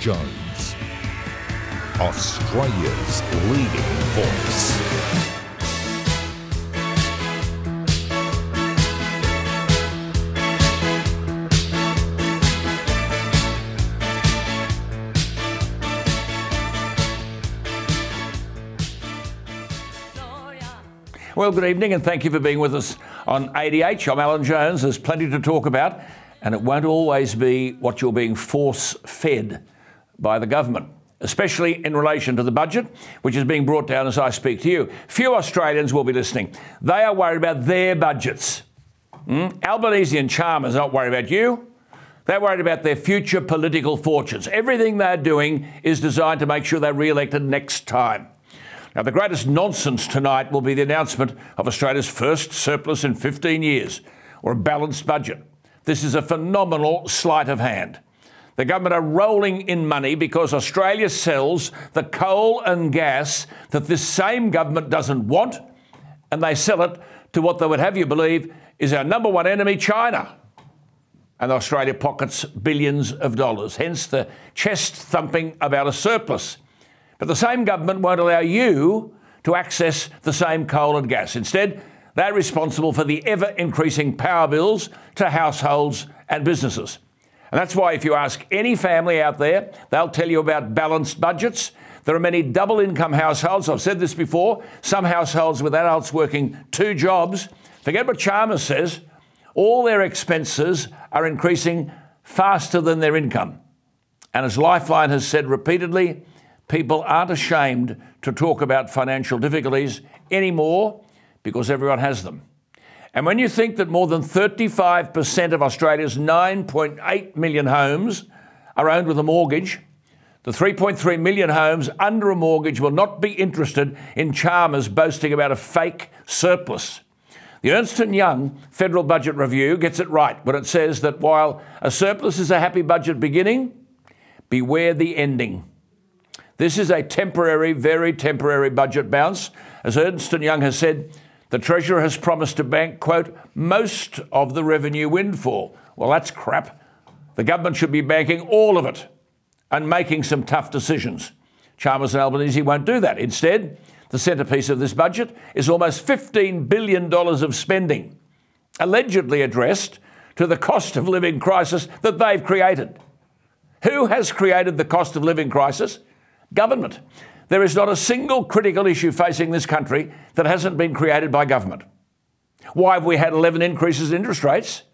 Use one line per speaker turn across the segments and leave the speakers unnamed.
Jones, Australia's leading voice.
Well, good evening, and thank you for being with us on ADH. I'm Alan Jones. There's plenty to talk about, and it won't always be what you're being force fed by the government, especially in relation to the budget, which is being brought down as I speak to you. Few Australians will be listening. They are worried about their budgets. Mm? Albanese and Chalmers not worried about you. They're worried about their future political fortunes. Everything they're doing is designed to make sure they're re elected next time. Now, the greatest nonsense tonight will be the announcement of Australia's first surplus in 15 years, or a balanced budget. This is a phenomenal sleight of hand. The government are rolling in money because Australia sells the coal and gas that this same government doesn't want, and they sell it to what they would have you believe is our number one enemy, China. And Australia pockets billions of dollars, hence the chest thumping about a surplus. But the same government won't allow you to access the same coal and gas. Instead, they're responsible for the ever increasing power bills to households and businesses. And that's why, if you ask any family out there, they'll tell you about balanced budgets. There are many double income households. I've said this before. Some households with adults working two jobs. Forget what Chalmers says. All their expenses are increasing faster than their income. And as Lifeline has said repeatedly, people aren't ashamed to talk about financial difficulties anymore because everyone has them. And when you think that more than 35% of Australia's 9.8 million homes are owned with a mortgage, the 3.3 million homes under a mortgage will not be interested in Chalmers boasting about a fake surplus. The Ernst & Young Federal Budget Review gets it right when it says that while a surplus is a happy budget beginning, beware the ending. This is a temporary, very temporary budget bounce. As Ernst & Young has said, the Treasurer has promised to bank, quote, most of the revenue windfall. Well, that's crap. The government should be banking all of it and making some tough decisions. Chalmers and Albanese won't do that. Instead, the centrepiece of this budget is almost $15 billion of spending, allegedly addressed to the cost of living crisis that they've created. Who has created the cost of living crisis? government. There is not a single critical issue facing this country that hasn't been created by government. Why have we had 11 increases in interest rates?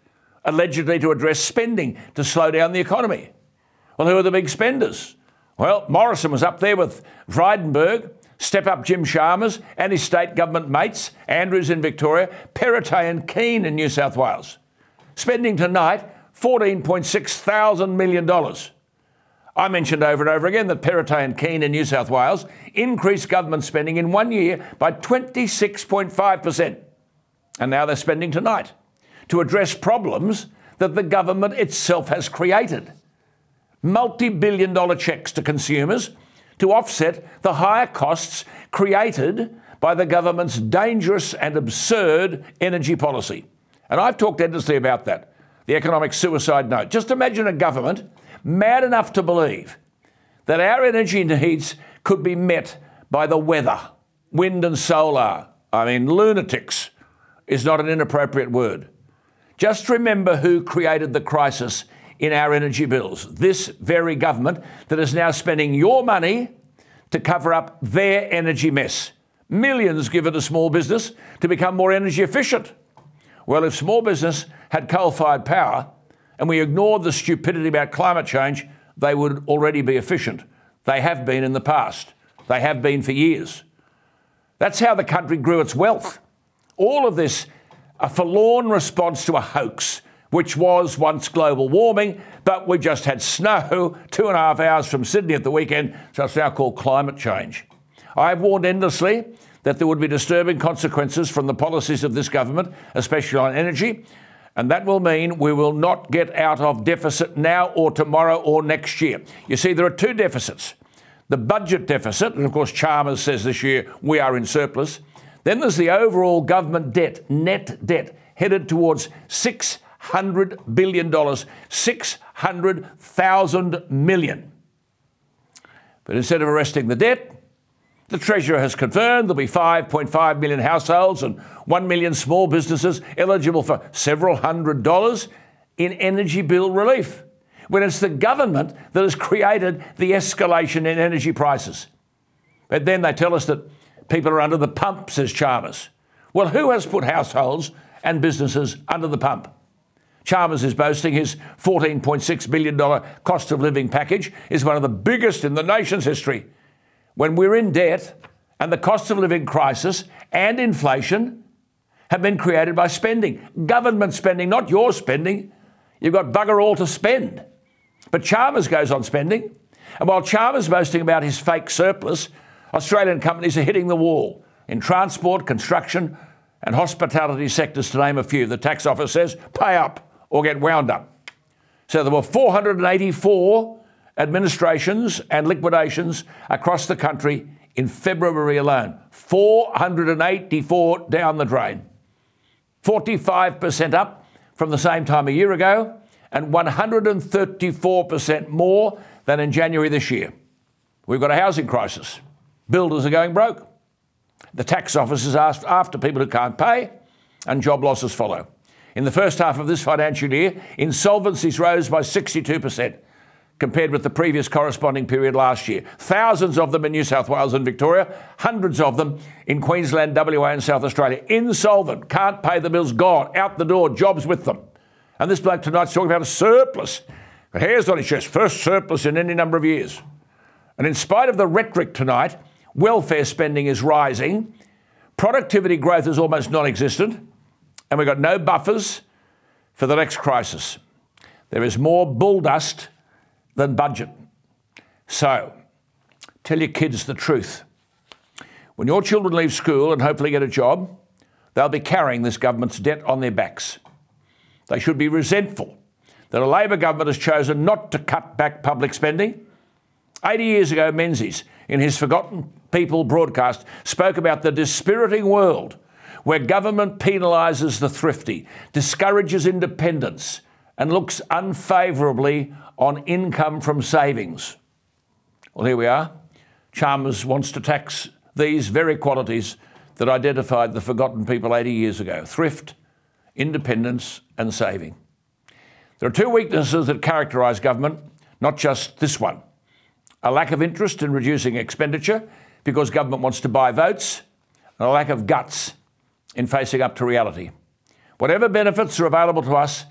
Allegedly to address spending to slow down the economy. Well, who are the big spenders? Well, Morrison was up there with Frydenberg, Step Up Jim Chalmers, and his state government mates, Andrews in Victoria, Perrottet and Kean in New South Wales. Spending tonight $14.6 thousand million. dollars. I mentioned over and over again that Perrottet and Kean in New South Wales increased government spending in one year by 26.5%. And now they're spending tonight to address problems that the government itself has created. Multi billion dollar checks to consumers to offset the higher costs created by the government's dangerous and absurd energy policy. And I've talked endlessly about that, the economic suicide note. Just imagine a government mad enough to believe that our energy needs could be met by the weather, wind and solar. I mean, lunatics is not an inappropriate word. Just remember who created the crisis in our energy bills. This very government that is now spending your money to cover up their energy mess. Millions given to small business to become more energy efficient. Well, if small business had coal fired power, and we ignore the stupidity about climate change, they would already be efficient. They have been in the past. They have been for years. That's how the country grew its wealth. All of this, a forlorn response to a hoax, which was once global warming, but we just had snow two and a half hours from Sydney at the weekend, so it's now called climate change. I have warned endlessly that there would be disturbing consequences from the policies of this government, especially on energy. And that will mean we will not get out of deficit now or tomorrow or next year. You see, there are two deficits the budget deficit, and of course, Chalmers says this year we are in surplus. Then there's the overall government debt, net debt, headed towards $600 billion, 600,000 million. But instead of arresting the debt, the Treasurer has confirmed there'll be 5.5 million households and 1 million small businesses eligible for several hundred dollars in energy bill relief, when it's the government that has created the escalation in energy prices. But then they tell us that people are under the pump, says Chalmers. Well, who has put households and businesses under the pump? Chalmers is boasting his $14.6 billion cost of living package is one of the biggest in the nation's history when we're in debt and the cost of living crisis and inflation have been created by spending. Government spending, not your spending. You've got bugger all to spend. But Chalmers goes on spending. And while Chalmers boasting about his fake surplus, Australian companies are hitting the wall in transport, construction, and hospitality sectors, to name a few. The tax office says pay up or get wound up. So there were 484 administrations and liquidations across the country in February alone. 484 down the drain. 45% up from the same time a year ago, and 134% more than in January this year. We've got a housing crisis. Builders are going broke. The tax office is asked after people who can't pay, and job losses follow. In the first half of this financial year, insolvencies rose by 62% compared with the previous corresponding period last year. Thousands of them in New South Wales and Victoria, hundreds of them in Queensland, WA, and South Australia. Insolvent, can't pay the bills, gone, out the door, jobs with them. And this bloke tonight's talking about a surplus. But here's on his chest first surplus in any number of years. And in spite of the rhetoric tonight, welfare spending is rising, productivity growth is almost non existent, and we've got no buffers for the next crisis. There is more bull dust than budget. So, tell your kids the truth. When your children leave school and hopefully get a job, they'll be carrying this government's debt on their backs. They should be resentful that a Labor government has chosen not to cut back public spending. 80 years ago, Menzies, in his Forgotten People broadcast, spoke about the dispiriting world where government penalises the thrifty, discourages independence, and looks unfavourably on income from savings. Well, here we are. Chalmers wants to tax these very qualities that identified the forgotten people 80 years ago thrift, independence, and saving. There are two weaknesses that characterise government, not just this one a lack of interest in reducing expenditure because government wants to buy votes, and a lack of guts in facing up to reality. Whatever benefits are available to us,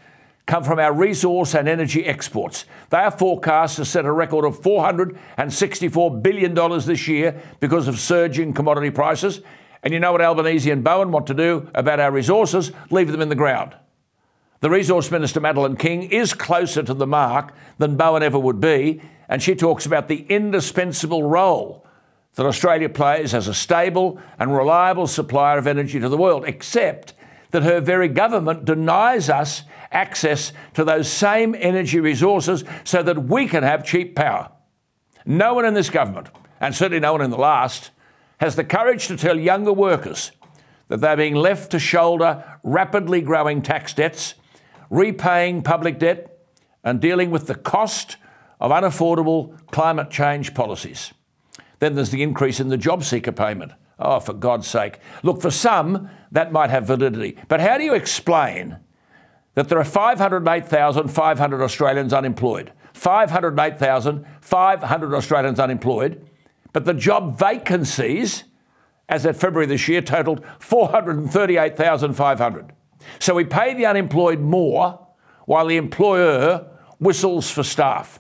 come from our resource and energy exports. They are forecast to set a record of $464 billion this year because of surging commodity prices. And you know what Albanese and Bowen want to do about our resources? Leave them in the ground. The Resource Minister, Madeleine King, is closer to the mark than Bowen ever would be, and she talks about the indispensable role that Australia plays as a stable and reliable supplier of energy to the world, except that her very government denies us access to those same energy resources so that we can have cheap power. No one in this government, and certainly no one in the last, has the courage to tell younger workers that they're being left to shoulder rapidly growing tax debts, repaying public debt, and dealing with the cost of unaffordable climate change policies. Then there's the increase in the job seeker payment. Oh, for God's sake. Look, for some, that might have validity. But how do you explain that there are 508,500 Australians unemployed? 508,500 Australians unemployed, but the job vacancies, as at February this year, totaled 438,500. So we pay the unemployed more while the employer whistles for staff.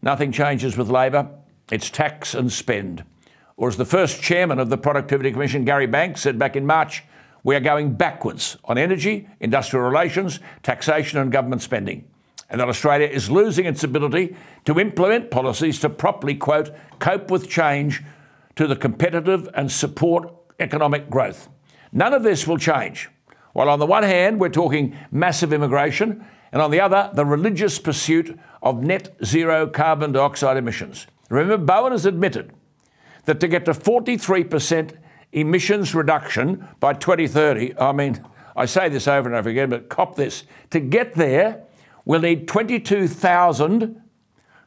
Nothing changes with Labor, it's tax and spend. Or as the first chairman of the Productivity Commission, Gary Banks, said back in March, we are going backwards on energy, industrial relations, taxation, and government spending. And that Australia is losing its ability to implement policies to properly, quote, cope with change to the competitive and support economic growth. None of this will change. While on the one hand, we're talking massive immigration, and on the other, the religious pursuit of net zero carbon dioxide emissions. Remember, Bowen has admitted that to get to 43% emissions reduction by 2030, I mean, I say this over and over again, but cop this. To get there, we'll need 22,000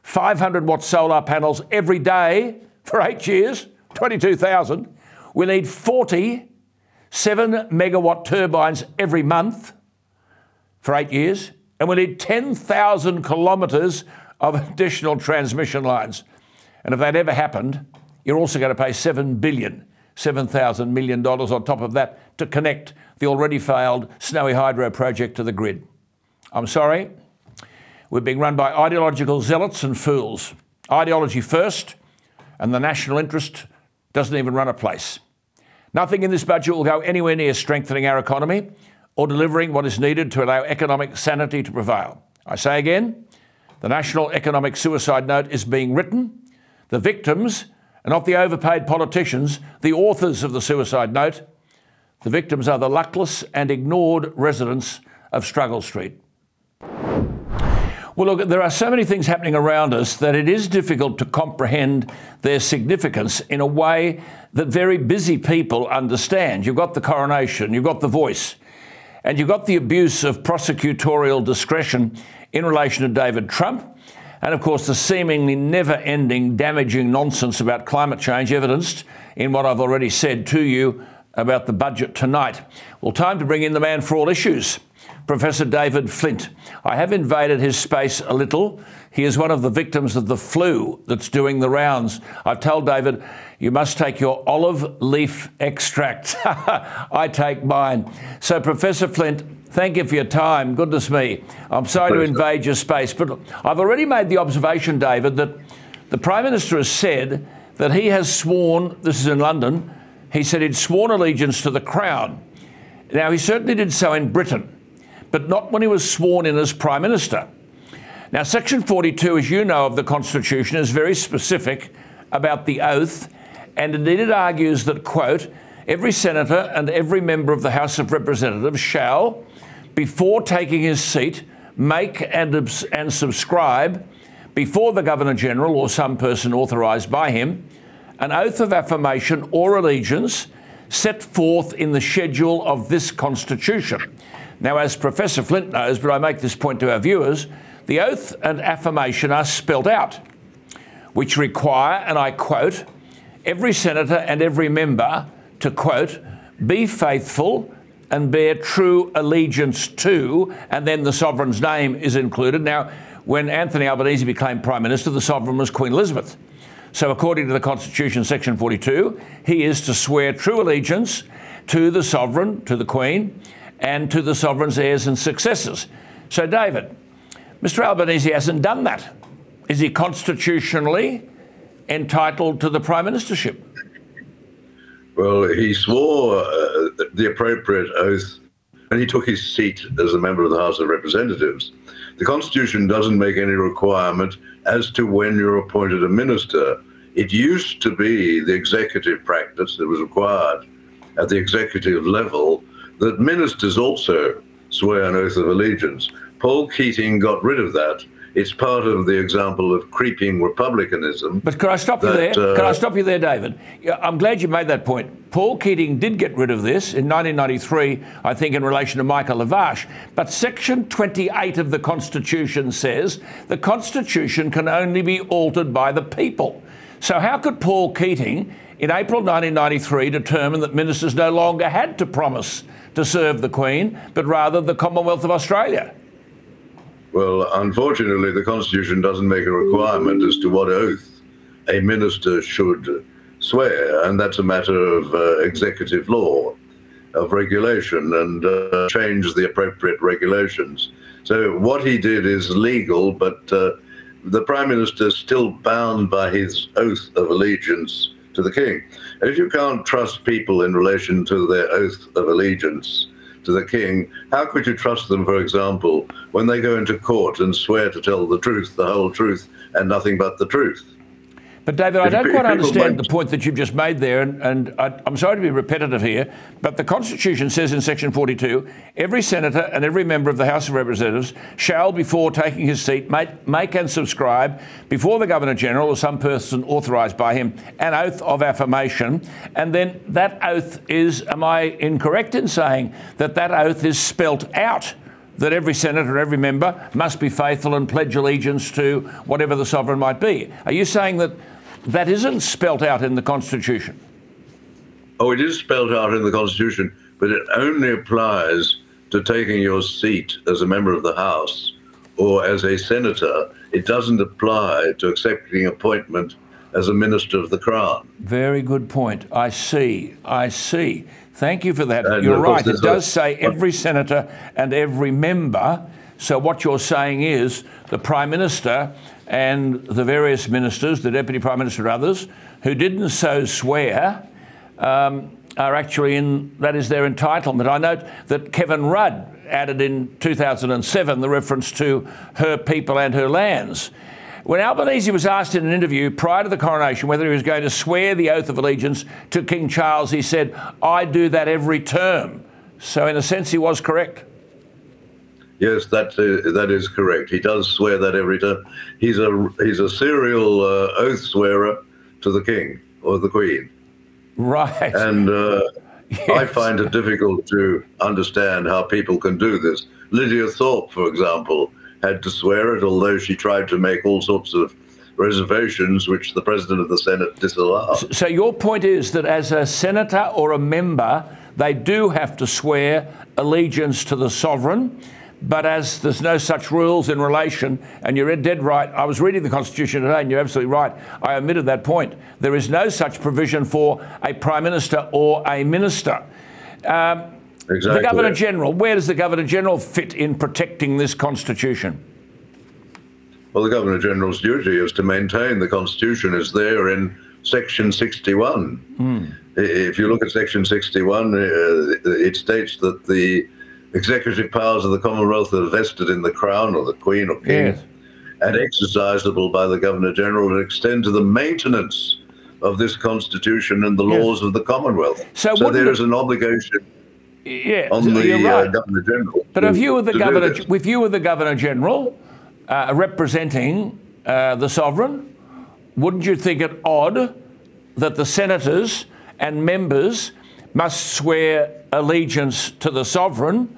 500 watt solar panels every day for eight years, 22,000. We need 40 7 megawatt turbines every month for eight years. And we need 10,000 kilometres of additional transmission lines. And if that ever happened, you're also going to pay 7 billion, 7,000 million dollars on top of that to connect the already failed Snowy Hydro project to the grid. I'm sorry, we're being run by ideological zealots and fools. Ideology first, and the national interest doesn't even run a place. Nothing in this budget will go anywhere near strengthening our economy or delivering what is needed to allow economic sanity to prevail. I say again, the National Economic Suicide Note is being written. The victims are not the overpaid politicians, the authors of the suicide note. The victims are the luckless and ignored residents of Struggle Street. Well, look, there are so many things happening around us that it is difficult to comprehend their significance in a way that very busy people understand. You've got the coronation, you've got the voice, and you've got the abuse of prosecutorial discretion in relation to David Trump. And of course, the seemingly never ending damaging nonsense about climate change, evidenced in what I've already said to you about the budget tonight. Well, time to bring in the man for all issues, Professor David Flint. I have invaded his space a little. He is one of the victims of the flu that's doing the rounds. I've told David, you must take your olive leaf extract. I take mine. So, Professor Flint, Thank you for your time. Goodness me. I'm sorry to invade your space, but I've already made the observation, David, that the Prime Minister has said that he has sworn, this is in London, he said he'd sworn allegiance to the Crown. Now, he certainly did so in Britain, but not when he was sworn in as Prime Minister. Now, Section 42, as you know, of the Constitution is very specific about the oath, and indeed it argues that, quote, every senator and every member of the House of Representatives shall, before taking his seat, make and, and subscribe before the Governor General or some person authorised by him an oath of affirmation or allegiance set forth in the schedule of this Constitution. Now, as Professor Flint knows, but I make this point to our viewers, the oath and affirmation are spelt out, which require, and I quote, every senator and every member to quote, be faithful and bear true allegiance to, and then the sovereign's name is included. Now, when Anthony Albanese became Prime Minister, the sovereign was Queen Elizabeth. So, according to the Constitution, Section 42, he is to swear true allegiance to the sovereign, to the Queen, and to the sovereign's heirs and successors. So, David, Mr. Albanese hasn't done that. Is he constitutionally entitled to the Prime Ministership?
Well, he swore uh, the appropriate oath and he took his seat as a member of the House of Representatives. The Constitution doesn't make any requirement as to when you're appointed a minister. It used to be the executive practice that was required at the executive level that ministers also swear an oath of allegiance. Paul Keating got rid of that it's part of the example of creeping republicanism.
But could I stop that, you there? Uh, Can I stop you there, David? I'm glad you made that point. Paul Keating did get rid of this in 1993, I think, in relation to Michael Lavarch. But Section 28 of the Constitution says the Constitution can only be altered by the people. So how could Paul Keating, in April 1993, determine that ministers no longer had to promise to serve the Queen, but rather the Commonwealth of Australia?
Well, unfortunately, the Constitution doesn't make a requirement as to what oath a minister should swear, and that's a matter of uh, executive law, of regulation, and uh, change the appropriate regulations. So what he did is legal, but uh, the Prime Minister is still bound by his oath of allegiance to the King. If you can't trust people in relation to their oath of allegiance, to the king, how could you trust them, for example, when they go into court and swear to tell the truth, the whole truth, and nothing but the truth?
But David, I don't quite understand the point that you've just made there, and, and I, am sorry to be repetitive here, but the Constitution says in Section 42 every senator and every member of the House of Representatives shall, before taking his seat, make, make and subscribe before the Governor General or some person authorised by him an oath of affirmation. And then that oath is, am I incorrect in saying that that oath is spelt out? that every senator, every member must be faithful and pledge allegiance to whatever the sovereign might be. Are you saying that that isn't spelt out in the Constitution?
Oh, it is spelled out in the Constitution, but it only applies to taking your seat as a member of the House or as a senator. It doesn't apply to accepting appointment as a minister of the Crown.
Very good point. I see. I see. Thank you for that. And you're right. It does a, say every senator and every member. So what you're saying is the Prime Minister and the various ministers, the Deputy Prime Minister and others, who didn't so swear, um, are actually in, that is their entitlement. I note that Kevin Rudd added in 2007 the reference to her people and her lands. When Albanese was asked in an interview prior to the coronation whether he was going to swear the oath of allegiance to King Charles, he said, I do that every term. So, in a sense, he was correct.
Yes, that uh, that is correct. He does swear that every time. He's a he's a serial uh, oath swearer to the king or the queen.
Right.
And uh, yes. I find it difficult to understand how people can do this. Lydia Thorpe, for example, had to swear it, although she tried to make all sorts of reservations which the President of the Senate disallowed.
So, your point is that as a senator or a member, they do have to swear allegiance to the sovereign. But as there's no such rules in relation, and you're dead right, I was reading the Constitution today, and you're absolutely right. I omitted that point. There is no such provision for a Prime Minister or a Minister. Um,
Exactly.
The Governor General, where does the Governor General fit in protecting this Constitution?
Well, the Governor General's duty is to maintain the Constitution as there in Section 61. Mm. If you look at Section 61, uh, it states that the executive powers of the Commonwealth are vested in the Crown or the Queen or King yes. and exercisable by the Governor General and extend to the maintenance of this Constitution and the yes. laws of the Commonwealth. So, so there is an obligation
yeah,
on the uh, right. uh, Governor General.
But if you were the Governor, if you were the Governor General uh, representing uh, the sovereign, wouldn't you think it odd that the senators and members must swear allegiance to the sovereign,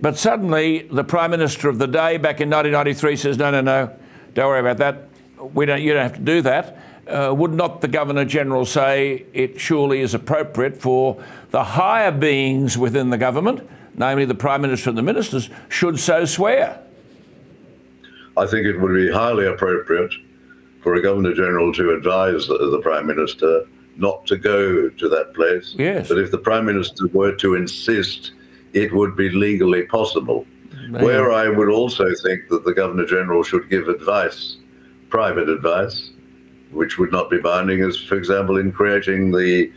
but suddenly the Prime Minister of the day back in 1993 says, no, no, no, don't worry about that. We don't, you don't have to do that. Uh, would not the Governor General say it surely is appropriate for the higher beings within the government, namely the Prime Minister and the ministers, should so swear?
I think it would be highly appropriate for a Governor General to advise the, the Prime Minister not to go to that place.
Yes.
But if the Prime Minister were to insist, it would be legally possible. Where I would also think that the Governor General should give advice, private advice, which would not be binding, is, for example, in creating the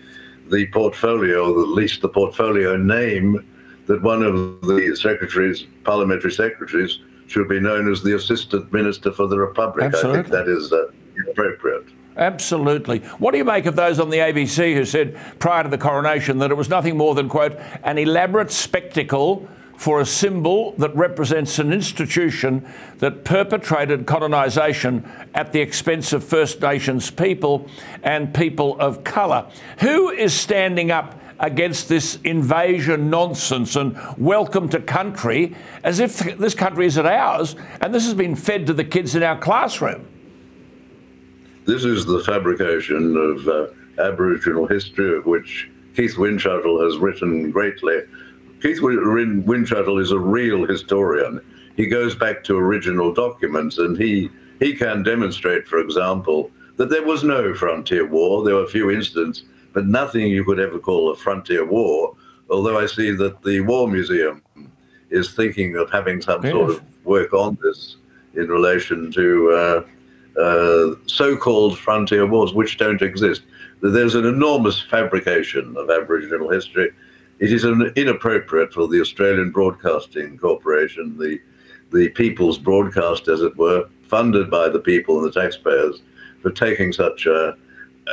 the portfolio, or at least the portfolio name, that one of the secretaries, parliamentary secretaries, should be known as the Assistant Minister for the Republic.
Absolutely.
I think that is uh, appropriate.
Absolutely. What do you make of those on the ABC who said prior to the coronation that it was nothing more than, quote, an elaborate spectacle for a symbol that represents an institution that perpetrated colonisation at the expense of First Nations people and people of colour. Who is standing up against this invasion nonsense and welcome to country as if this country isn't ours and this has been fed to the kids in our classroom?
This is the fabrication of uh, Aboriginal history, of which Keith Windschuttle has written greatly Keith Windschuttle is a real historian. He goes back to original documents and he, he can demonstrate, for example, that there was no frontier war. There were a few incidents, but nothing you could ever call a frontier war. Although I see that the War Museum is thinking of having some yes. sort of work on this in relation to uh, uh, so called frontier wars, which don't exist. There's an enormous fabrication of Aboriginal history it is inappropriate for the Australian Broadcasting Corporation, the the people's broadcast, as it were, funded by the people and the taxpayers, for taking such a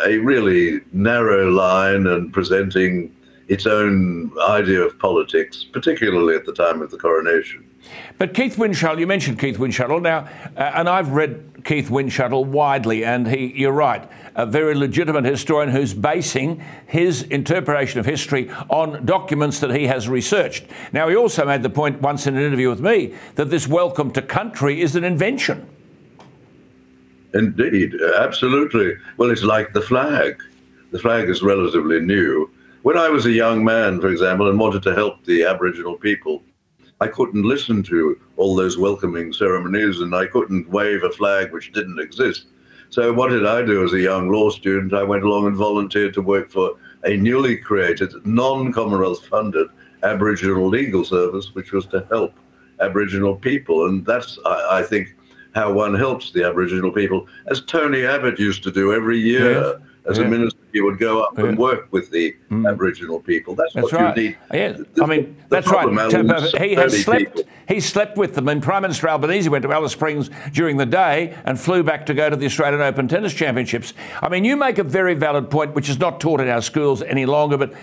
a really narrow line and presenting its own idea of politics, particularly at the time of the coronation.
But Keith Windschuttle, you mentioned Keith Windschuttle now, uh, and I've read Keith Windschuttle widely, and he, you're right, a very legitimate historian who's basing his interpretation of history on documents that he has researched. Now, he also made the point once in an interview with me that this welcome to country is an invention.
Indeed, absolutely. Well, it's like the flag. The flag is relatively new. When I was a young man, for example, and wanted to help the Aboriginal people, I couldn't listen to all those welcoming ceremonies and I couldn't wave a flag which didn't exist. So, what did I do as a young law student? I went along and volunteered to work for a newly created, non Commonwealth funded Aboriginal legal service, which was to help Aboriginal people. And that's, I, I, think, how one helps the Aboriginal people, as Tony Abbott used to do every year as yeah. a minister, he would go up yeah. and work with the mm. Aboriginal people. That's, that's what right. you need.
Yeah. The, I mean, that's right. he has slept. People. He slept with them. And Prime Minister Albanese went to Alice Springs during the day and flew back to go to the Australian Open Tennis Championships. I mean, you make a very valid point, which is not taught in our schools any longer, but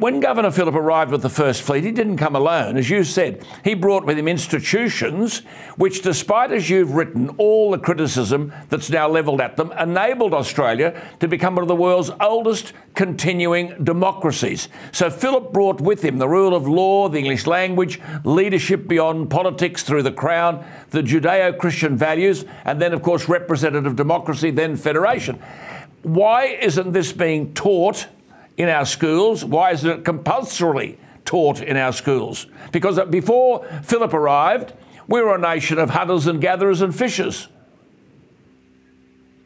when Governor Phillip arrived with the First Fleet, he didn't come alone. As you said, he brought with him institutions which, despite, as you've written, all the criticism that's now levelled at them, enabled Australia to become one of the world's oldest continuing democracies. So Phillip brought with him the rule of law, the English language, leadership beyond politics through the Crown, the Judeo Christian values, and then, of course, representative democracy, then federation. Why isn't this being taught? In our schools? Why isn't it compulsorily taught in our schools? Because before Phillip arrived, we were a nation of hunters and gatherers and fishers.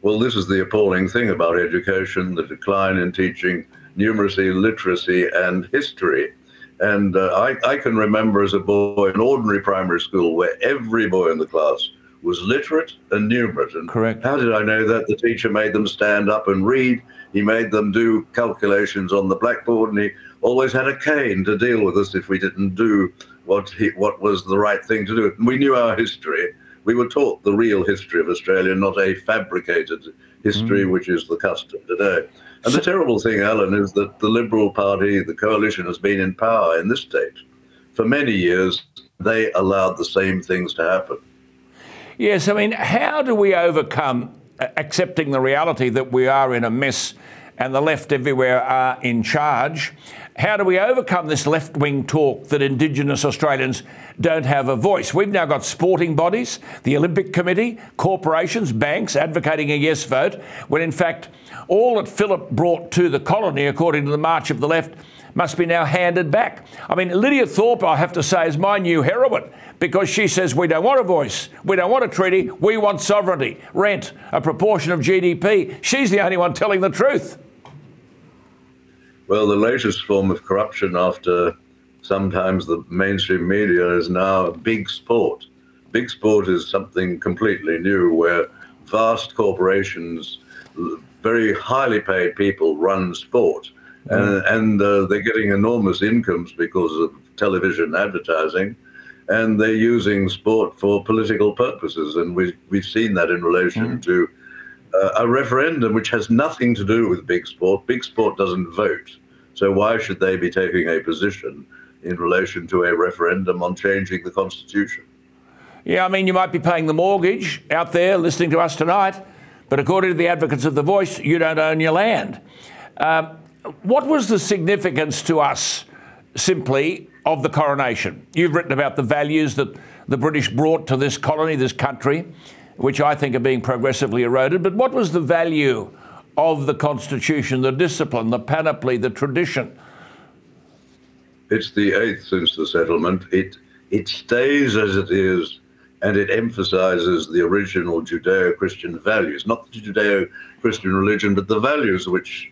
Well, this is the appalling thing about education the decline in teaching numeracy, literacy, and history. And uh, I, I can remember as a boy in ordinary primary school where every boy in the class was literate and numerate. And
Correct.
How did I know that? The teacher made them stand up and read. He made them do calculations on the blackboard, and he always had a cane to deal with us if we didn't do what he, what was the right thing to do. And we knew our history. We were taught the real history of Australia, not a fabricated history, mm. which is the custom today. And the terrible thing, Alan, is that the Liberal Party, the coalition, has been in power in this state for many years. They allowed the same things to happen.
Yes, I mean, how do we overcome accepting the reality that we are in a mess and the left everywhere are in charge? How do we overcome this left wing talk that Indigenous Australians don't have a voice? We've now got sporting bodies, the Olympic Committee, corporations, banks advocating a yes vote, when in fact all that Phillip brought to the colony, according to the March of the Left, must be now handed back. I mean, Lydia Thorpe, I have to say, is my new heroine because she says we don't want a voice, we don't want a treaty, we want sovereignty, rent, a proportion of GDP. She's the only one telling the truth.
Well, the latest form of corruption after sometimes the mainstream media is now big sport. Big sport is something completely new where vast corporations, very highly paid people run sport. Mm. And, and uh, they're getting enormous incomes because of television advertising and they're using sport for political purposes. And we've, we've seen that in relation mm. to uh, a referendum which has nothing to do with big sport. Big sport doesn't vote. So why should they be taking a position in relation to a referendum on changing the Constitution?
Yeah, I mean, you might be paying the mortgage out there listening to us tonight, but according to the advocates of the voice, you don't own your land. Um, what was the significance to us simply of the coronation. You've written about the values that the British brought to this colony, this country, which I think are being progressively eroded. But what was the value of the Constitution, the discipline, the panoply, the tradition?
It's the eighth since the settlement. It it stays as it is, and it emphasizes the original Judeo-Christian values, not the Judeo-Christian religion, but the values which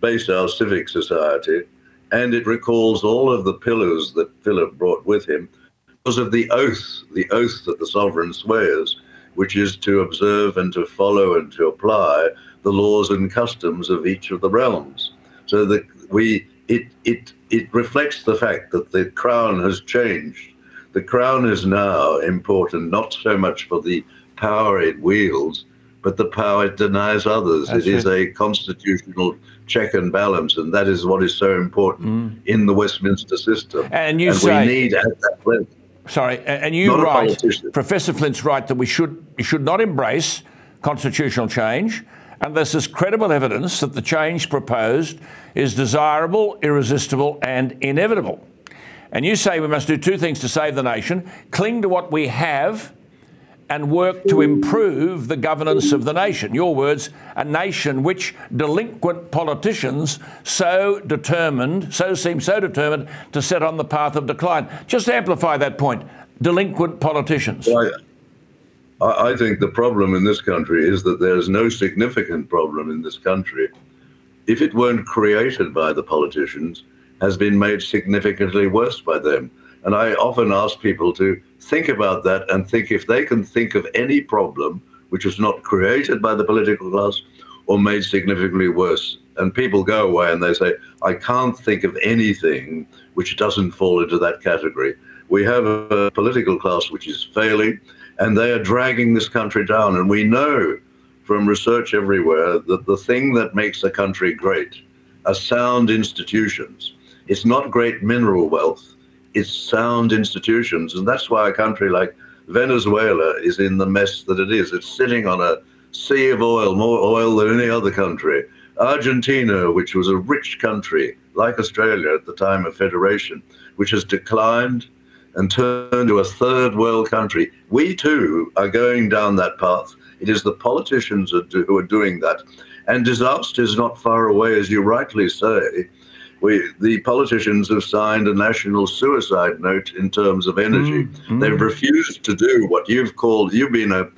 base our civic society and it recalls all of the pillars that Phillip brought with him because of the oath, the oath that the sovereign swears, which is to observe and to follow and to apply the laws and customs of each of the realms. So that we it it it reflects the fact that the crown has changed. The crown is now important not so much for the power it wields, but the power it denies others. That's it is a constitutional check and balance, and that is what is so important mm. in the Westminster system.
And you
and
say
we need at that level.
Sorry, and you
Not
write. Professor Flint's right that we should we should not embrace constitutional change unless there's credible evidence that the change proposed is desirable, irresistible, and inevitable. And you say we must do two things to save the nation: cling to what we have and work to improve the governance of the nation. Your words, a nation which delinquent politicians so determined, so seem so determined to set on the path of decline. Just amplify that point. Delinquent politicians.
I, I I think the problem in this country is that there's no significant problem in this country. If it weren't created by the politicians, has been made significantly worse by them. And I often ask people to think about that and think if they can think of any problem which was not created by the political class or made significantly worse. And people go away and they say, I can't think of anything which doesn't fall into that category. We have a political class which is failing and they are dragging this country down. And we know from research everywhere that the thing that makes a country great are sound institutions. It's not great mineral wealth, it's sound institutions. And that's why a country like Venezuela is in the mess that it is. It's sitting on a sea of oil, more oil than any other country. Argentina, which was a rich country like Australia at the time of federation, which has declined and turned to a third world country. We too are going down that path. It is the politicians who are who are doing that. And disaster is not far away, as you rightly say. We, the politicians have signed a national suicide note in terms of energy. Hmm. Hmm. They've refused to do what you've called, you've been a,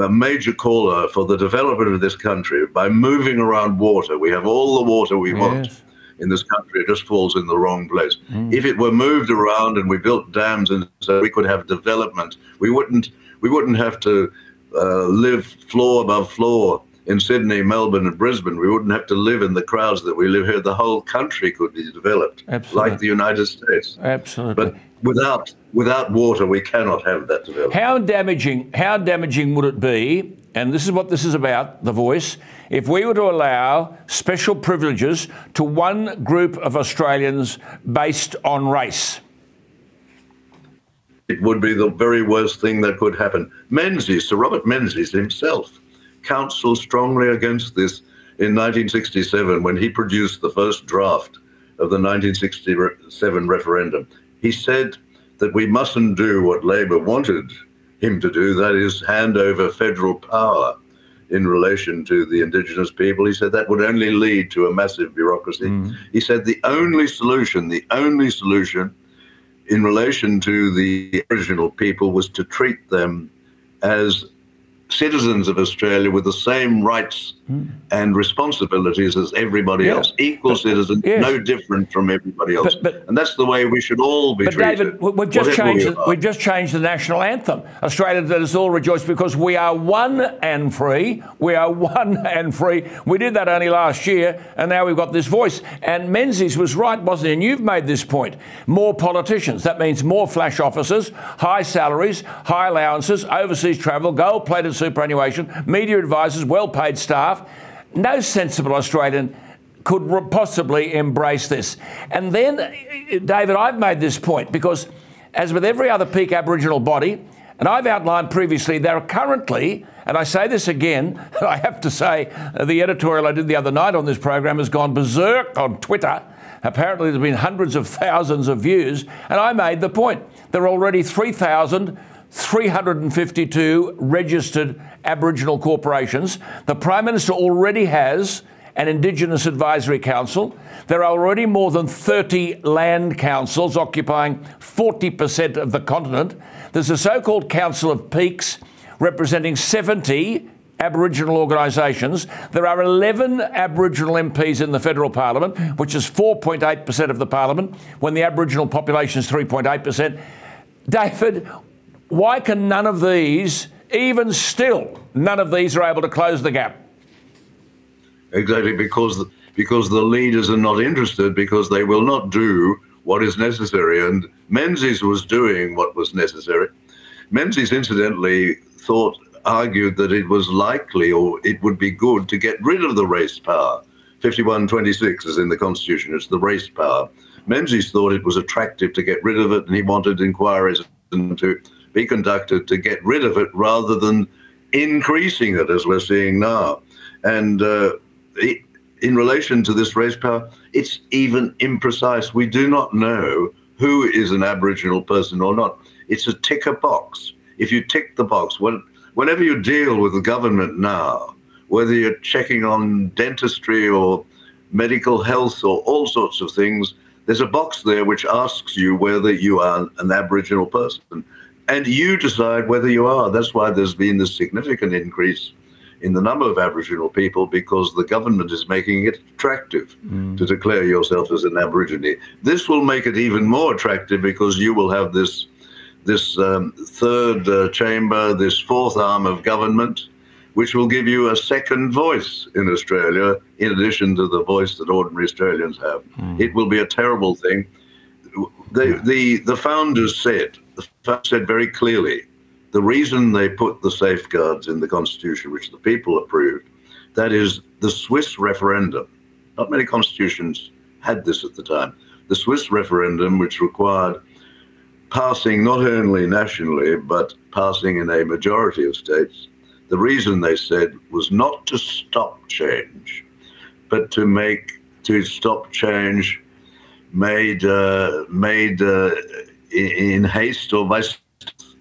a major caller for the development of this country by moving around water. We have all the water we want in this country. It just falls in the wrong place. Hmm. If it were moved around and we built dams and so we could have development, we wouldn't we wouldn't have to uh, live floor above floor in Sydney, Melbourne, and Brisbane. We wouldn't have to live in the crowds that we live here. The whole country could be developed
Absolutely.
like the United States.
Absolutely.
But without without water, we cannot have that development.
How damaging, how damaging would it be, and this is what this is about, The Voice, if we were to allow special privileges to one group of Australians based on race?
it would be the very worst thing that could happen. Menzies, Sir Robert Menzies himself, counseled strongly against this in 1967 when he produced the first draft of the 1967 referendum. He said that we mustn't do what Labor wanted him to do, that is, hand over federal power in relation to the indigenous people. He said that would only lead to a massive bureaucracy. Mm. He said the only solution, the only solution in relation to the original people was to treat them as citizens of Australia with the same rights Mm. and responsibilities as everybody.
Yeah,
else. Equal citizens,
yes.
no different from everybody else.
But- but-
and that's the way we should all be
But
treated.
David, we- we've just changed.
are.
We've just changed the national anthem. Australia, let us all rejoice because we are one and free. We are one and free. We did that only last year, and now we've got this voice. And Menzies was right, wasn't he? And you've made this point: more politicians. That means more flash officers, high salaries, high allowances, overseas travel, gold-plated superannuation, media advisors, well-paid staff. No sensible Australian could possibly embrace this. And then, uh, David, I've made this point because, as with every other peak Aboriginal body, and I've outlined previously, there are currently, and I say this again, I have to say, uh, the editorial I did the other night on this program has gone berserk on Twitter. Apparently, there's been hundreds of thousands of views, and I made the point. There are already 3,352 registered Aboriginal corporations. The Prime Minister already has an Indigenous Advisory Council. There are already more than 30 land councils occupying 40% of the continent. There's a so called Council of Peaks representing 70 Aboriginal organisations. There are 11 Aboriginal MPs in the federal parliament, which is 4.8% of the parliament, when the Aboriginal population is 3.8%. David, why can none of these, even still, none of these are able to close the gap?
Exactly, because the, because the leaders are not interested, because they will not do what is necessary. And Menzies was doing what was necessary. Menzies, incidentally, thought argued that it was likely or it would be good to get rid of the race power. 5126 is in the Constitution, it's the race power. Menzies thought it was attractive to get rid of it, and he wanted inquiries to be conducted to get rid of it rather than increasing it as we're seeing now. And uh, it, in relation to this race power, it's even imprecise. We do not know who is an Aboriginal person or not. It's a ticker box. If you tick the box, when, whenever you deal with the government now, whether you're checking on dentistry or medical health or all sorts of things, there's a box there which asks you whether you are an Aboriginal person. And you decide whether you are. That's why there's been this significant increase in the number of Aboriginal people because the government is making it attractive mm. to declare yourself as an Aborigine. This will make it even more attractive because you will have this this um, third uh, chamber, this fourth arm of government, which will give you a second voice in Australia, in addition to the voice that ordinary Australians have. Mm. It will be a terrible thing. The, the, the founders said, said very clearly, the reason they put the safeguards in the Constitution, which the people approved, that is the Swiss referendum. Not many constitutions had this at the time. The Swiss referendum, which required passing not only nationally, but passing in a majority of states, the reason they said was not to stop change, but to make to stop change made uh, made uh, in haste or by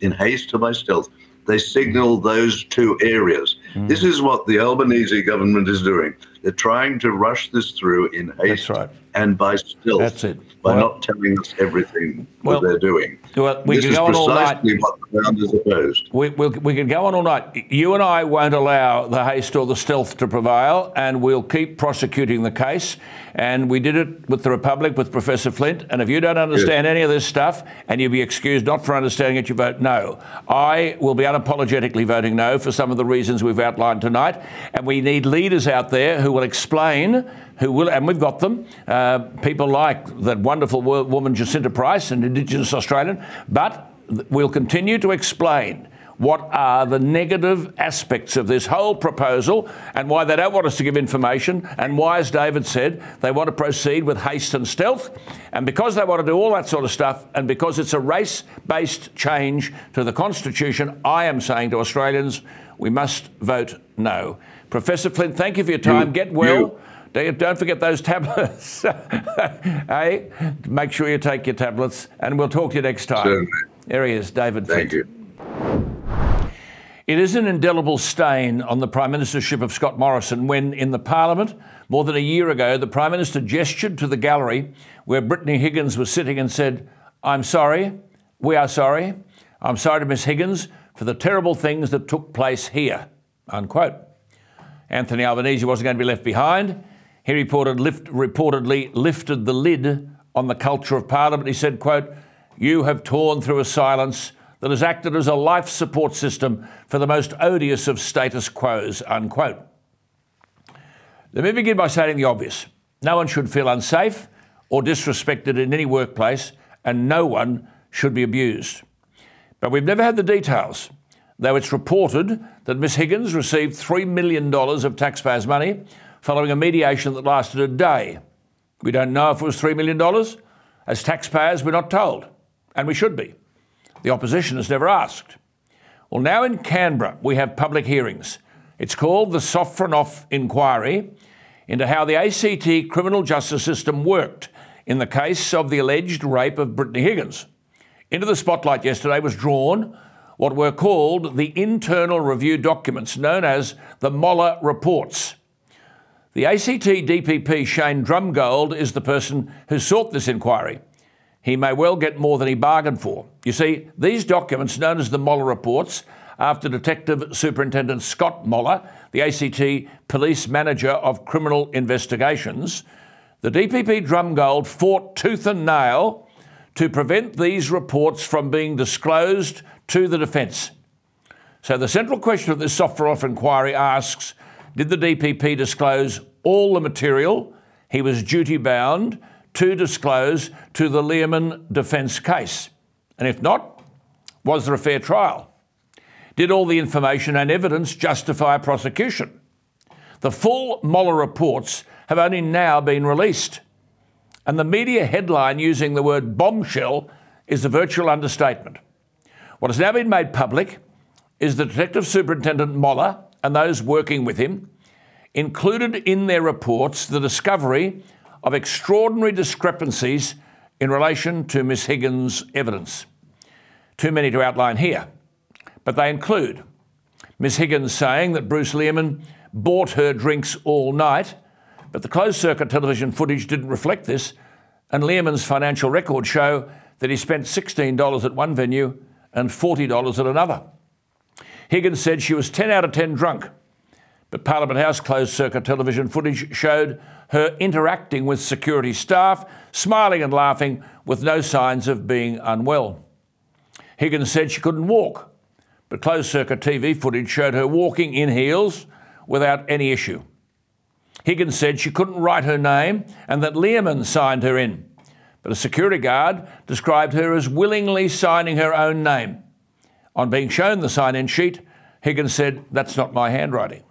in haste or by stealth. They signal those two areas. Mm. This is what the Albanese government is doing. They're trying to rush this through in haste right. And by stealth.
That's it.
By well, not telling us everything well, that they're doing.
Well, we
this
can go on all night.
what the founders opposed.
We, we, we can go on all night. You and I won't allow the haste or the stealth to prevail, and we'll keep prosecuting the case. And we did it with the Republic, with Professor Flint. And if you don't understand yes. any of this stuff, and you'll be excused not for understanding it, you vote no. I will be unapologetically voting no for some of the reasons we've outlined tonight. And we need leaders out there who will explain who will, and we've got them, uh, people like that wonderful woman Jacinta Price, an Indigenous Australian, but we'll continue to explain what are the negative aspects of this whole proposal and why they don't want us to give information and why, as David said, they want to proceed with haste and stealth. And because they want to do all that sort of stuff and because it's a race based change to the Constitution, I am saying to Australians, we must vote no. Professor Flint, thank you for your time. You, Get well. You. Don't forget those tablets. hey, make sure you take your tablets, and we'll talk to you next time.
Certainly.
There he is, David.
Thank you.
It is an indelible stain on the Prime Ministership of Scott Morrison when, in the Parliament, more than a year ago, the Prime Minister gestured to the gallery where Brittany Higgins was sitting and said, I'm sorry, we are sorry. I'm sorry to Miss Higgins for the terrible things that took place here. Unquote. Anthony Albanese wasn't going to be left behind. He reported, lift, reportedly lifted the lid on the culture of Parliament. He said, quote, you have torn through a silence that has acted as a life support system for the most odious of status quos, unquote. Let me begin by stating the obvious. No one should feel unsafe or disrespected in any workplace, and no one should be abused. But we've never had the details, though it's reported that Miss Higgins received $3 million of taxpayers' money following a mediation that lasted a day. We don't know if it was $3 million. As taxpayers, we're not told, and we should be. The opposition has never asked. Well, now in Canberra, we have public hearings. It's called the Sofronoff Inquiry into how the ACT criminal justice system worked in the case of the alleged rape of Brittany Higgins. Into the spotlight yesterday was drawn what were called the internal review documents known as the Moller reports. The ACT DPP Shane Drumgold is the person who sought this inquiry. He may well get more than he bargained for. You see, these documents, known as the Moller reports, after Detective Superintendent Scott Moller, the ACT Police Manager of Criminal Investigations, the DPP Drumgold fought tooth and nail to prevent these reports from being disclosed to the defence. So the central question of this Sofronoff inquiry asks did the DPP disclose all the material he was duty bound to disclose to the Lehrmann defence case? And if not, was there a fair trial? Did all the information and evidence justify prosecution? The full Moller reports have only now been released. And the media headline using the word bombshell is a virtual understatement. What has now been made public is that Detective Superintendent Moller and those working with him included in their reports the discovery of extraordinary discrepancies in relation to Miss Higgins' evidence. Too many to outline here, but they include Miss Higgins saying that Bruce Lehrmann bought her drinks all night, but the closed circuit television footage didn't reflect this, and Lehrmann's financial records show that he spent $16 at one venue and $40 at another. Higgins said she was 10 out of 10 drunk, but Parliament House closed circuit television footage showed her interacting with security staff, smiling and laughing with no signs of being unwell. Higgins said she couldn't walk, but closed circuit TV footage showed her walking in heels without any issue. Higgins said she couldn't write her name and that Lehrmann signed her in, but a security guard described her as willingly signing her own name. On being shown the sign in sheet, Higgins said, That's not my handwriting.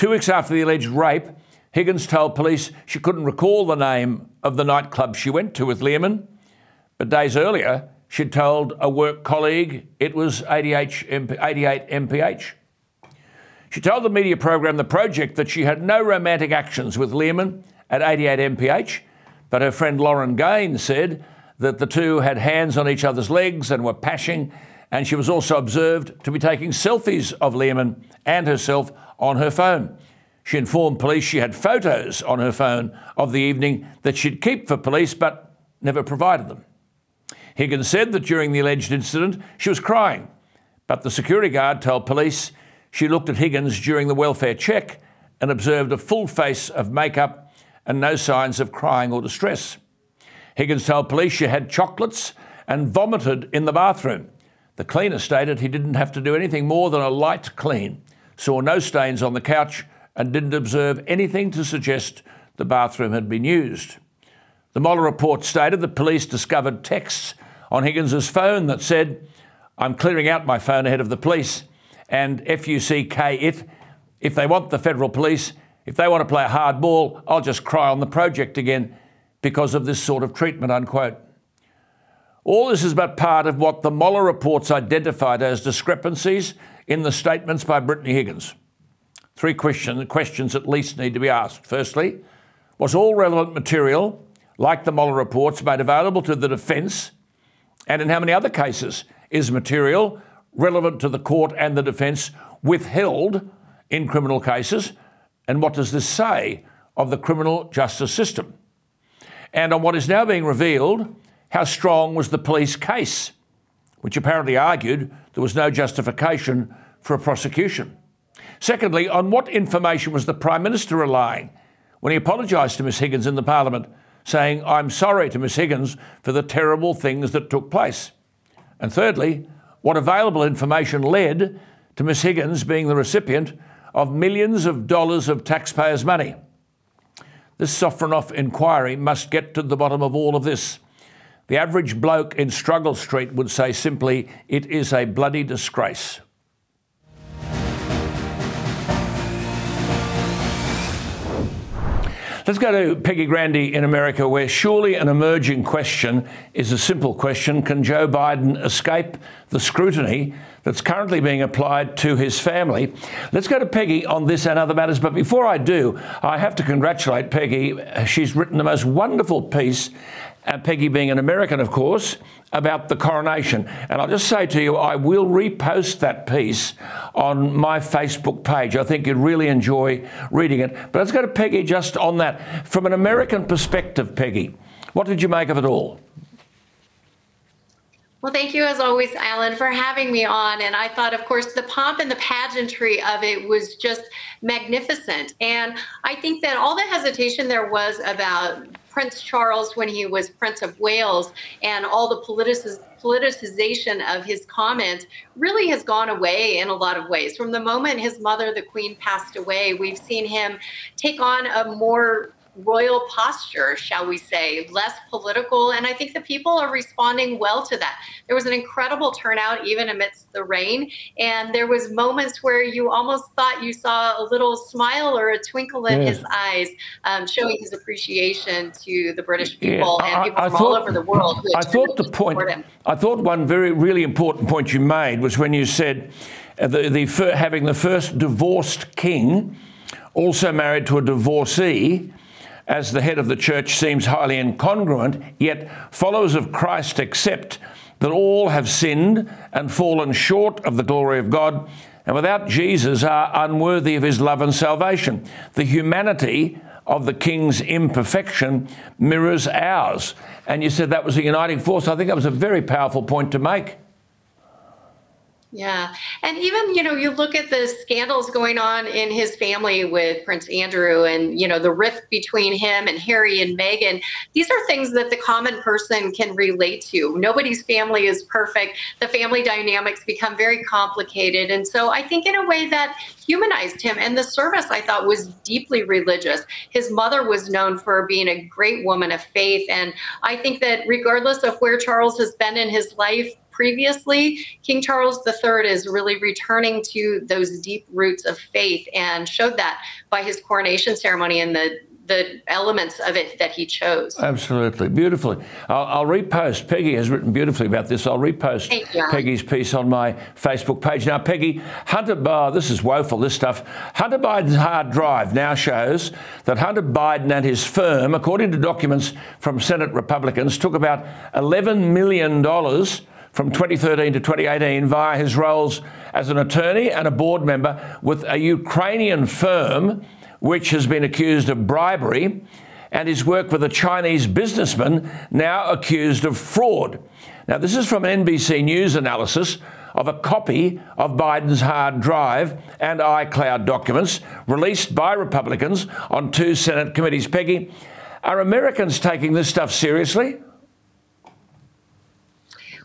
Two weeks after the alleged rape, Higgins told police she couldn't recall the name of the nightclub she went to with Lehrmann, but days earlier, she'd told a work colleague it was 88 MPH. She told the media program The Project that she had no romantic actions with Lehrmann at 88 MPH, but her friend Lauren Gaines said that the two had hands on each other's legs and were pashing, and she was also observed to be taking selfies of Lehrmann and herself on her phone. She informed police she had photos on her phone of the evening that she'd keep for police but never provided them. Higgins said that during the alleged incident she was crying, but the security guard told police she looked at Higgins during the welfare check and observed a full face of makeup and no signs of crying or distress. Higgins told police she had chocolates and vomited in the bathroom. The cleaner stated he didn't have to do anything more than a light clean, saw no stains on the couch, and didn't observe anything to suggest the bathroom had been used. The Moller report stated that police discovered texts on Higgins's phone that said, I'm clearing out my phone ahead of the police, and FUCK it. If they want the federal police, if they want to play hard ball, I'll just cry on the project again because of this sort of treatment, unquote. All this is but part of what the Moller reports identified as discrepancies in the statements by Brittany Higgins. Three question, questions at least need to be asked. Firstly, was all relevant material, like the Moller reports, made available to the defence? And in how many other cases is material relevant to the court and the defence withheld in criminal cases? And what does this say of the criminal justice system? And on what is now being revealed, how strong was the police case, which apparently argued there was no justification for a prosecution? Secondly, on what information was the Prime Minister relying when he apologised to Ms Higgins in the Parliament, saying, I'm sorry to Ms Higgins for the terrible things that took place? And thirdly, what available information led to Ms Higgins being the recipient of millions of dollars of taxpayers' money? This Sofronoff inquiry must get to the bottom of all of this. The average bloke in Struggle Street would say simply, it is a bloody disgrace. Let's go to Peggy Grande in America, where surely an emerging question is a simple question Can Joe Biden escape the scrutiny that's currently being applied to his family? Let's go to Peggy on this and other matters. But before I do, I have to congratulate Peggy. She's written the most wonderful piece uh, Peggy being an American, of course, about the coronation. And I'll just say to you, I will repost that piece on my Facebook page. I think you'd really enjoy reading it. But let's go to Peggy just on that. From an American perspective, Peggy, what did you make of it all?
Well, thank you as always, Alan, for having me on. And I thought, of course, the pomp and the pageantry of it was just magnificent. And I think that all the hesitation there was about Prince Charles when he was Prince of Wales and all the politicization of his comments really has gone away in a lot of ways. From the moment his mother, the Queen, passed away, we've seen him take on a more royal posture, shall we say, less political. And I think the people are responding well to that. There was an incredible turnout, even amidst the rain. And there was moments where you almost thought you saw a little smile or a twinkle in his eyes, um, showing his appreciation to the British people yeah, and people I, I from thought, all over the world.
I thought the point. I thought one very really important point you made was when you said uh, the, the having the first divorced king also married to a divorcee as the head of the church seems highly incongruent, yet followers of Christ accept that all have sinned and fallen short of the glory of God, and without Jesus are unworthy of his love and salvation. The humanity of the king's imperfection mirrors ours. And you said that was a uniting force. I think that was a very powerful point to make.
Yeah. And even, you know, you look at the scandals going on in his family with Prince Andrew and, you know, the rift between him and Harry and Meghan. These are things that the common person can relate to. Nobody's family is perfect. The family dynamics become very complicated. And so I think in a way that humanized him. And the service I thought was deeply religious. His mother was known for being a great woman of faith. And I think that regardless of where Charles has been in his life, previously, King Charles III is really returning to those deep roots of faith and showed that by his coronation ceremony and the the elements of it that he chose.
Absolutely, beautifully. I'll, I'll, repost. Peggy has written beautifully about this. I'll repost Peggy's piece on my Facebook page. Now, Peggy, Hunter Biden, this is woeful, this stuff. Hunter Biden's hard drive now shows that Hunter Biden and his firm, according to documents from Senate Republicans, took about $11 million from 2013 to 2018 via his roles as an attorney and a board member with a Ukrainian firm which has been accused of bribery, and his work with a Chinese businessman now accused of fraud. Now, this is from an NBC News analysis of a copy of Biden's hard drive and iCloud documents released by Republicans on two Senate committees. Peggy, are Americans taking this stuff seriously?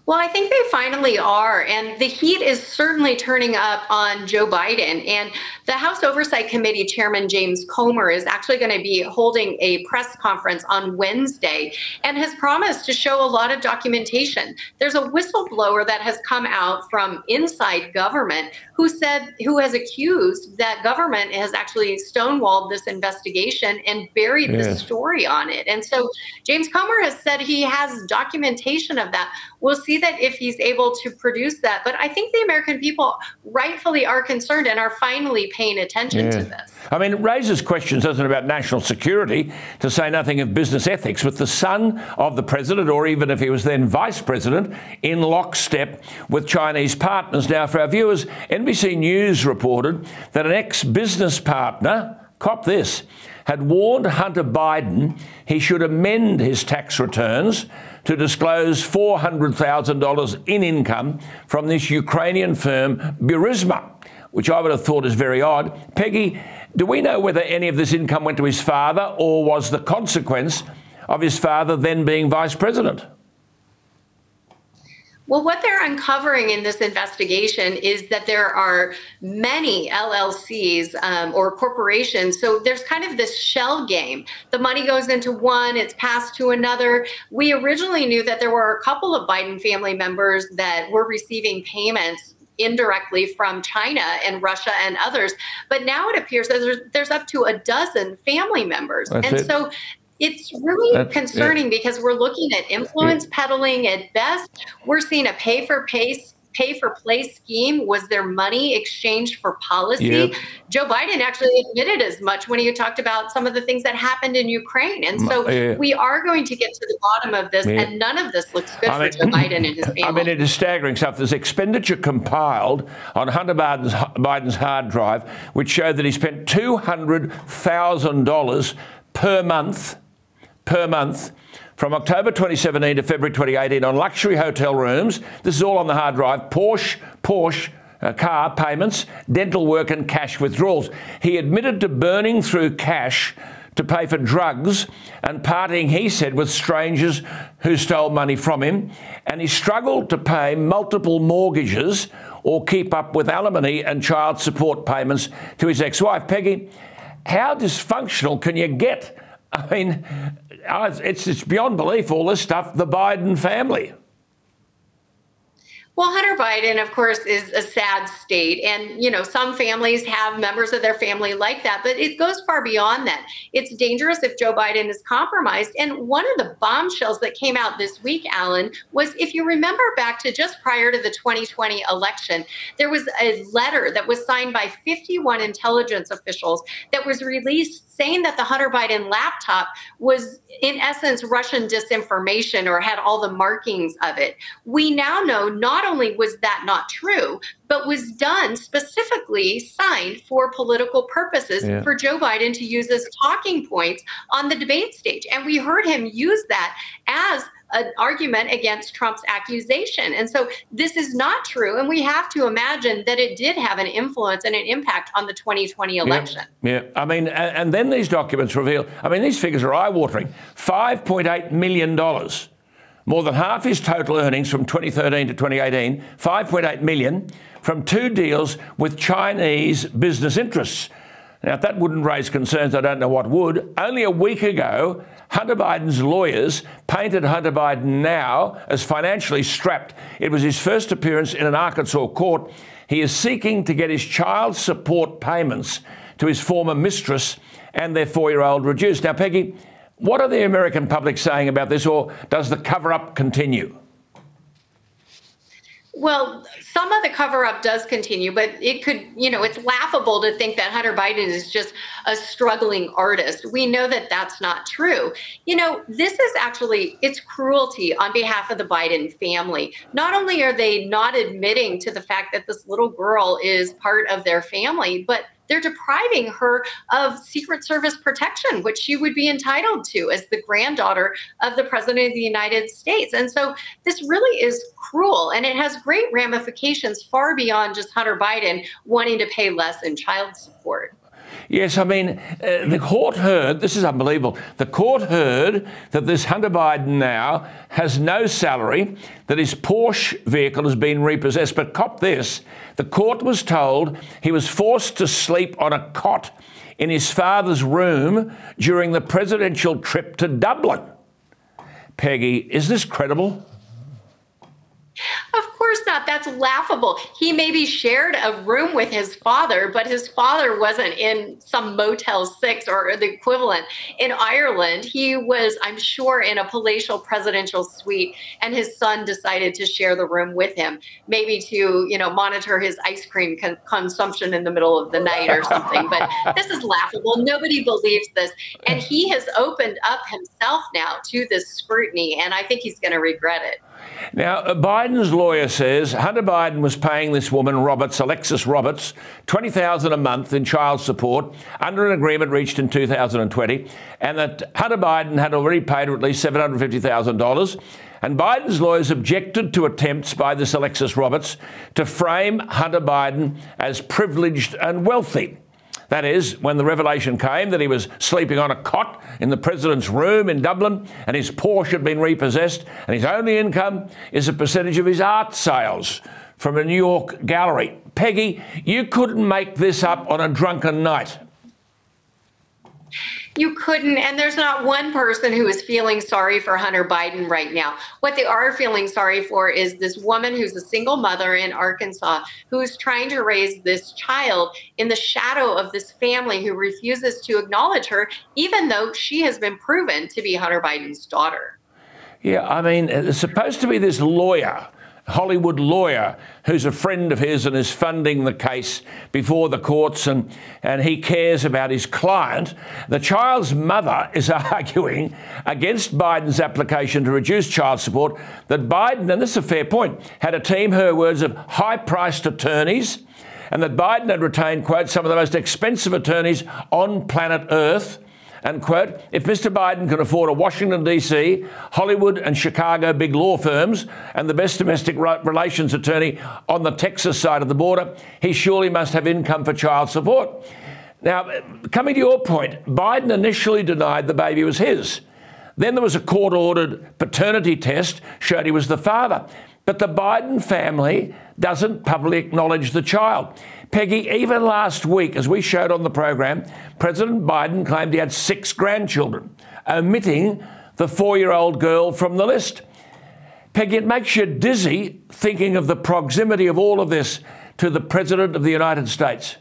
Well, I think they finally are. And the heat is certainly turning up on Joe Biden. And the House Oversight Committee Chairman James Comer is actually going to be holding a press conference on Wednesday and has promised to show a lot of documentation. There's a whistleblower that has come out from inside government who said, who has accused that government has actually stonewalled this investigation and buried yes. the story on it. And so James Comer has said he has documentation of that. We'll see that if he's able to produce that. But I think the American people rightfully are concerned and are finally paying attention yeah. to this.
I mean, it raises questions, doesn't it, about national security, to say nothing of business ethics, with the son of the president, or even if he was then vice president, in lockstep with Chinese partners. Now, for our viewers, NBC News reported that an ex business partner, cop this, had warned Hunter Biden he should amend his tax returns to disclose $400,000 in income from this Ukrainian firm, Burisma, which I would have thought is very odd. Peggy, do we know whether any of this income went to his father or was the consequence of his father then being vice president?
Well, what they're uncovering in this investigation is that there are many LLCs um, or corporations. So there's kind of this shell game. The money goes into one, it's passed to another. We originally knew that there were a couple of Biden family members that were receiving payments indirectly from China and Russia and others. But now it appears that there's, there's up to a dozen family members. That's and it. so it's really That's, concerning yeah. because we're looking at influence peddling at best. We're seeing a pay for pace pay for play scheme was their money exchanged for policy. Yep. Joe Biden actually admitted as much when he talked about some of the things that happened in Ukraine. And so yeah. we are going to get to the bottom of this, yeah. and none of this looks good I for Joe Biden and his family. I
mean, it is staggering stuff. There's expenditure compiled on Hunter Biden's, Biden's hard drive, which showed that he spent $200,000 per month per month from October 2017 to February 2018 on luxury hotel rooms. This is all on the hard drive. Porsche, Porsche. Uh, car payments, dental work, and cash withdrawals. He admitted to burning through cash to pay for drugs and partying, he said, with strangers who stole money from him. And he struggled to pay multiple mortgages or keep up with alimony and child support payments to his ex wife. Peggy, how dysfunctional can you get I mean, it's, it's beyond belief, all this stuff, the Biden family.
Well, Hunter Biden, of course, is a sad state. And, you know, some families have members of their family like that, but it goes far beyond that. It's dangerous if Joe Biden is compromised. And one of the bombshells that came out this week, Alan, was if you remember back to just prior to the 2020 election, there was a letter that was signed by 51 intelligence officials that was released saying that the Hunter Biden laptop was, in essence, Russian disinformation or had all the markings of it. We now know not not only was that not true, but was done specifically signed for political purposes yeah. for Joe Biden to use as talking points on the debate stage. And we heard him use that as an argument against Trump's accusation. And so this is not true. And we have to imagine that it did have an influence and an impact on the 2020 election.
Yeah. yeah. I mean, and then these documents reveal, I mean, these figures are eye watering $5.8 million more than half his total earnings from 2013 to 2018, 5.8 million, from two deals with Chinese business interests. Now, if that wouldn't raise concerns, I don't know what would. Only a week ago, Hunter Biden's lawyers painted Hunter Biden now as financially strapped. It was his first appearance in an Arkansas court. He is seeking to get his child support payments to his former mistress and their four year old reduced. Now, Peggy, what are the American public saying about this, or does the cover up continue?
Well, some of the cover up does continue, but it could, you know, it's laughable to think that Hunter Biden is just a struggling artist. We know that that's not true. You know, this is actually it's cruelty on behalf of the Biden family. Not only are they not admitting to the fact that this little girl is part of their family, but they're depriving her of Secret Service protection, which she would be entitled to as the granddaughter of the President of the United States. And so this really is cruel and it has great ramifications far beyond just Hunter Biden wanting to pay less in child support.
Yes, I mean, uh, the court heard, this is unbelievable, the court heard that this Hunter Biden now has no salary, that his Porsche vehicle has been repossessed. But cop this the court was told he was forced to sleep on a cot in his father's room during the presidential trip to Dublin. Peggy, is this credible?
Of course not. That's laughable. He maybe shared a room with his father, but his father wasn't in some Motel 6 or the equivalent in Ireland. He was, I'm sure, in a palatial presidential suite, and his son decided to share the room with him, maybe to, you know, monitor his ice cream con- consumption in the middle of the night or something. but this is laughable. Nobody believes this. And he has opened up himself now to this scrutiny, and I think he's going to regret it.
Now, uh, Biden's lawyer says Hunter Biden was paying this woman, Roberts, Alexis Roberts, 20000 a month in child support under an agreement reached in 2020, and that Hunter Biden had already paid her at least $750,000. And Biden's lawyers objected to attempts by this Alexis Roberts to frame Hunter Biden as privileged and wealthy. That is, when the revelation came that he was sleeping on a cot in the president's room in Dublin and his Porsche had been repossessed and his only income is a percentage of his art sales from a New York gallery. Peggy, you couldn't make this up on a drunken night.
You couldn't, and there's not one person who is feeling sorry for Hunter Biden right now. What they are feeling sorry for is this woman who's a single mother in Arkansas who's trying to raise this child in the shadow of this family who refuses to acknowledge her, even though she has been proven to be Hunter Biden's daughter.
Yeah, I mean, it's supposed to be this lawyer Hollywood lawyer who's a friend of his and is funding the case before the courts and, and he cares about his client. The child's mother is arguing against Biden's application to reduce child support that Biden, and this is a fair point, had a team, her words, of high priced attorneys and that Biden had retained, quote, some of the most expensive attorneys on planet Earth and quote, if Mr. Biden can afford a Washington, D.C., Hollywood, and Chicago big law firms and the best domestic relations attorney on the Texas side of the border, he surely must have income for child support. Now, coming to your point, Biden initially denied the baby was his. Then there was a court ordered paternity test, showed he was the father. But the Biden family doesn't publicly acknowledge the child. Peggy, even last week, as we showed on the program, President Biden claimed he had six grandchildren, omitting the four year old girl from the list. Peggy, it makes you dizzy thinking of the proximity of all of this to the President of the United States.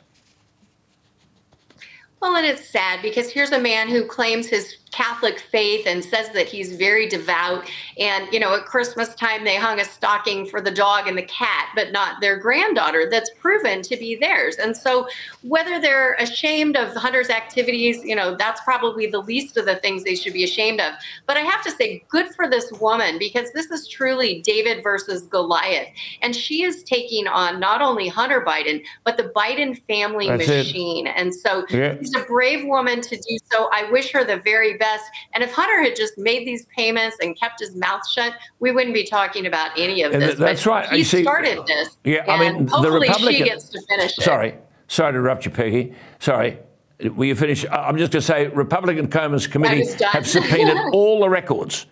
Well, and it's sad because here's a man who claims his Catholic faith and says that he's very devout. And, you know, at Christmas time, they hung a stocking for the dog and the cat, but not their granddaughter that's proven to be theirs. And so, whether they're ashamed of Hunter's activities, you know, that's probably the least of the things they should be ashamed of. But I have to say, good for this woman because this is truly David versus Goliath. And she is taking on not only Hunter Biden, but the Biden family
That's
machine.
It.
And so,
yeah.
she's a brave woman to do so. I wish her the very best best. And if Hunter had just made these payments and kept his mouth shut, we wouldn't be talking about any of this.
That's
but
right.
He
see,
started this.
Yeah, I mean,
hopefully
the Republican,
she gets to finish it.
Sorry, sorry to interrupt you, Peggy. Sorry. Will you finish? I'm just going to say, Republican Commerce Committee have subpoenaed all the records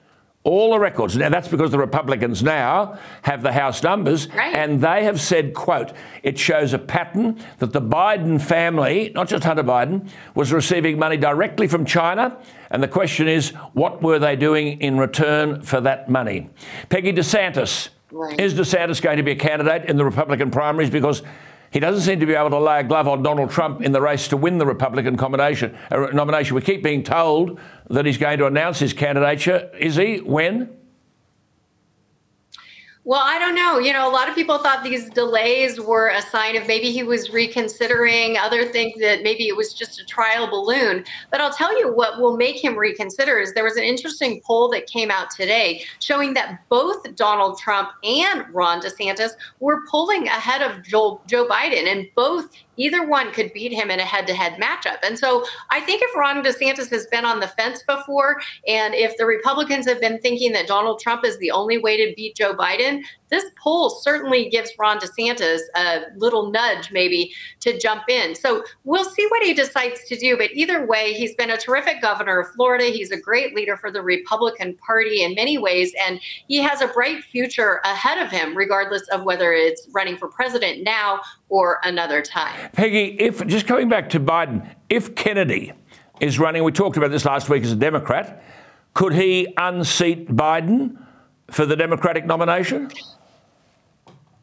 all the records. Now that's because the Republicans now have the House numbers,
right.
and they have said, "quote It shows a pattern that the Biden family, not just Hunter Biden, was receiving money directly from China." And the question is, what were they doing in return for that money? Peggy DeSantis.
Right.
Is DeSantis going to be a candidate in the Republican primaries? Because he doesn't seem to be able to lay a glove on Donald Trump in the race to win the Republican nomination. Uh, nomination. We keep being told that he's going to announce his candidature. Is he? When?
Well, I don't know. You know, a lot of people thought these delays were a sign of maybe he was reconsidering. Other think that maybe it was just a trial balloon. But I'll tell you what will make him reconsider is there was an interesting poll that came out today showing that both Donald Trump and Ron DeSantis were pulling ahead of Joe, Joe Biden, and both either one could beat him in a head to head matchup. And so I think if Ron DeSantis has been on the fence before, and if the Republicans have been thinking that Donald Trump is the only way to beat Joe Biden, this poll certainly gives Ron DeSantis a little nudge maybe to jump in. So we'll see what he decides to do. But either way, he's been a terrific governor of Florida. He's a great leader for the Republican Party in many ways, and he has a bright future ahead of him, regardless of whether it's running for president now or another time.
Peggy, if just coming back to Biden, if Kennedy is running, we talked about this last week as a Democrat, could he unseat Biden for the Democratic nomination?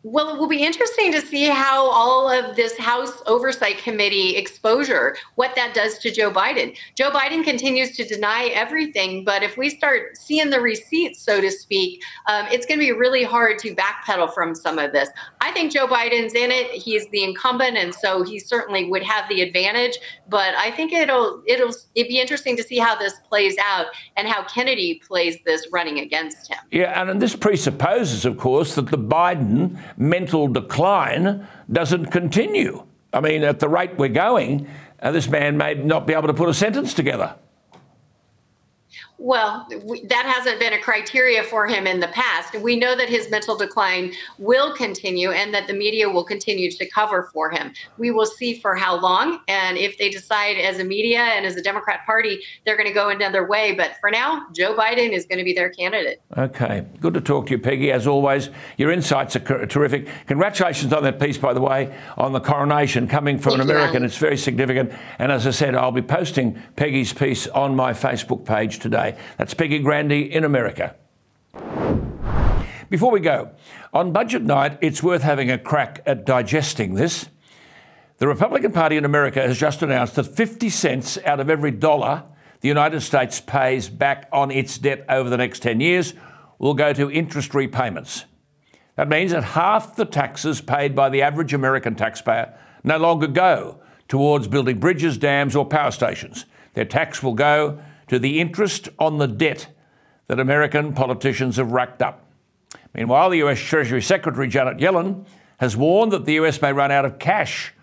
Well, it will be interesting to see how all of this House Oversight Committee exposure, what that does to Joe Biden. Joe Biden continues to deny everything, but if we start seeing the receipts, so to speak, um, it's going to be really hard to backpedal from some of this. I think Joe Biden's in it. He's the incumbent, and so he certainly would have the advantage. But I think it'll it'll it'd be interesting to see how this plays out and how Kennedy plays this running against him.
Yeah, and this presupposes, of course, that the Biden mental decline doesn't continue. I mean, at the rate we're going, uh, this man may not be able to put a sentence together.
Well, that hasn't been a criteria for him in the past. We know that his mental decline will continue and that the media will continue to cover for him. We will see for how long and if they decide as a media and as a Democrat Party they're going to go another way. But for now, Joe Biden is going to be their candidate.
Okay. Good to talk to you, Peggy. As always, your insights are terrific. Congratulations on that piece, by the way, on the coronation coming from
Thank
an American. It's very significant. And as I said, I'll be posting Peggy's piece on my Facebook page today. That's Peggy Grande in America. Before we go, on budget night, it's worth having a crack at digesting this. The Republican Party in America has just announced that 50 cents out of every dollar the United States pays back on its debt over the next 10 years will go to interest repayments. That means that half the taxes paid by the average American taxpayer no longer go towards building bridges, dams, or power stations. Their tax will go to the interest on the debt that American politicians have racked up. Meanwhile, the US Treasury Secretary Janet Yellen has warned that the US may run out of cash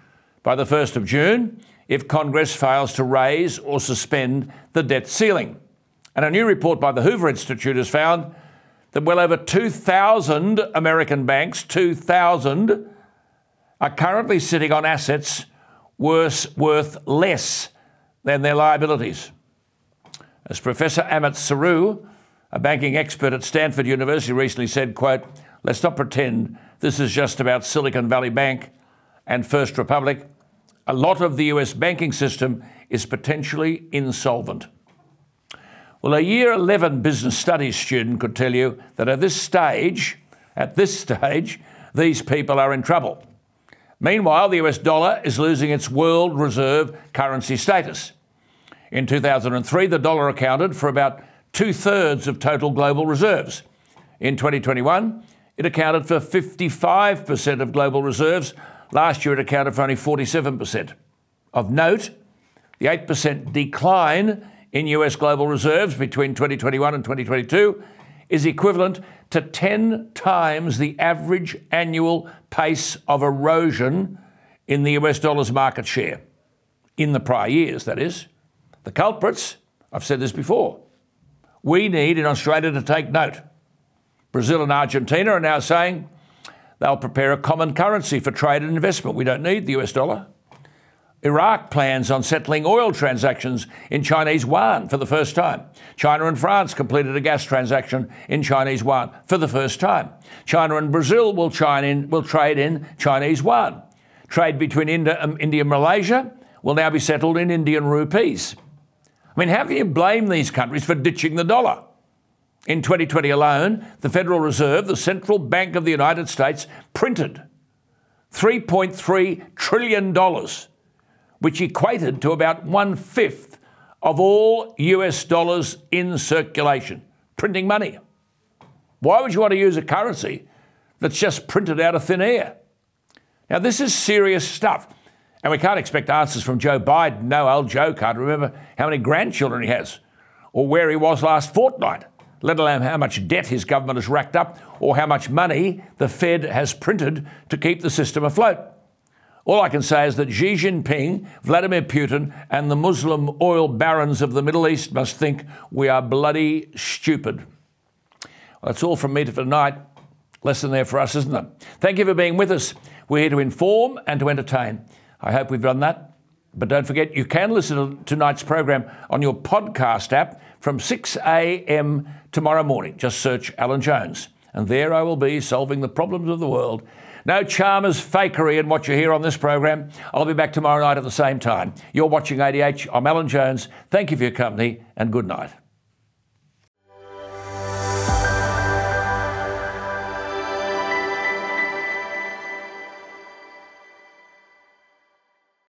by the 1st of June if Congress fails to raise or suspend the debt ceiling. And a new report by the Hoover Institute has found that well over 2,000 American banks, 2,000, are currently sitting on assets worth, worth less than their liabilities. As Professor Amit Seru, a banking expert at Stanford University, recently said, quote, let's not pretend this is just about Silicon Valley Bank and First Republic, a lot of the US banking system is potentially insolvent. Well, a year 11 business studies student could tell you that at this stage, at this stage, these people are in trouble. Meanwhile, the US dollar is losing its world reserve currency status. In 2003, the dollar accounted for about two thirds of total global reserves. In 2021, it accounted for 55% of global reserves. Last year, it accounted for only 47%. Of note, the 8% decline in US global reserves between 2021 and 2022 is equivalent to 10 times the average annual pace of erosion in the US dollar's market share. In the prior years, that is. The culprits, I've said this before, we need in Australia to take note. Brazil and Argentina are now saying they'll prepare a common currency for trade and investment. We don't need the US dollar. Iraq plans on settling oil transactions in Chinese yuan for the first time. China and France completed a gas transaction in Chinese yuan for the first time. China and Brazil will, in, will trade in Chinese yuan. Trade between India, um, India and Malaysia will now be settled in Indian rupees. I mean, how can you blame these countries for ditching the dollar? In 2020 alone, the Federal Reserve, the central bank of the United States, printed $3.3 trillion which equated to about one fifth of all US dollars in circulation, printing money. Why would you want to use a currency that's just printed out of thin air? Now, this is serious stuff. And we can't expect answers from Joe Biden. No, old Joe can't remember how many grandchildren he has or where he was last fortnight, let alone how much debt his government has racked up or how much money the Fed has printed to keep the system afloat. All I can say is that Xi Jinping, Vladimir Putin, and the Muslim oil barons of the Middle East must think we are bloody stupid. Well, that's all from me for tonight. Lesson there for us, isn't it? Thank you for being with us. We're here to inform and to entertain. I hope we've done that. But don't forget, you can listen to tonight's program on your podcast app from 6 a.m. tomorrow morning. Just search Alan Jones, and there I will be solving the problems of the world no charmers fakery in what you hear on this program. I'll be back tomorrow night at the same time. You're watching ADH. I'm Alan Jones. Thank you for your company and good night.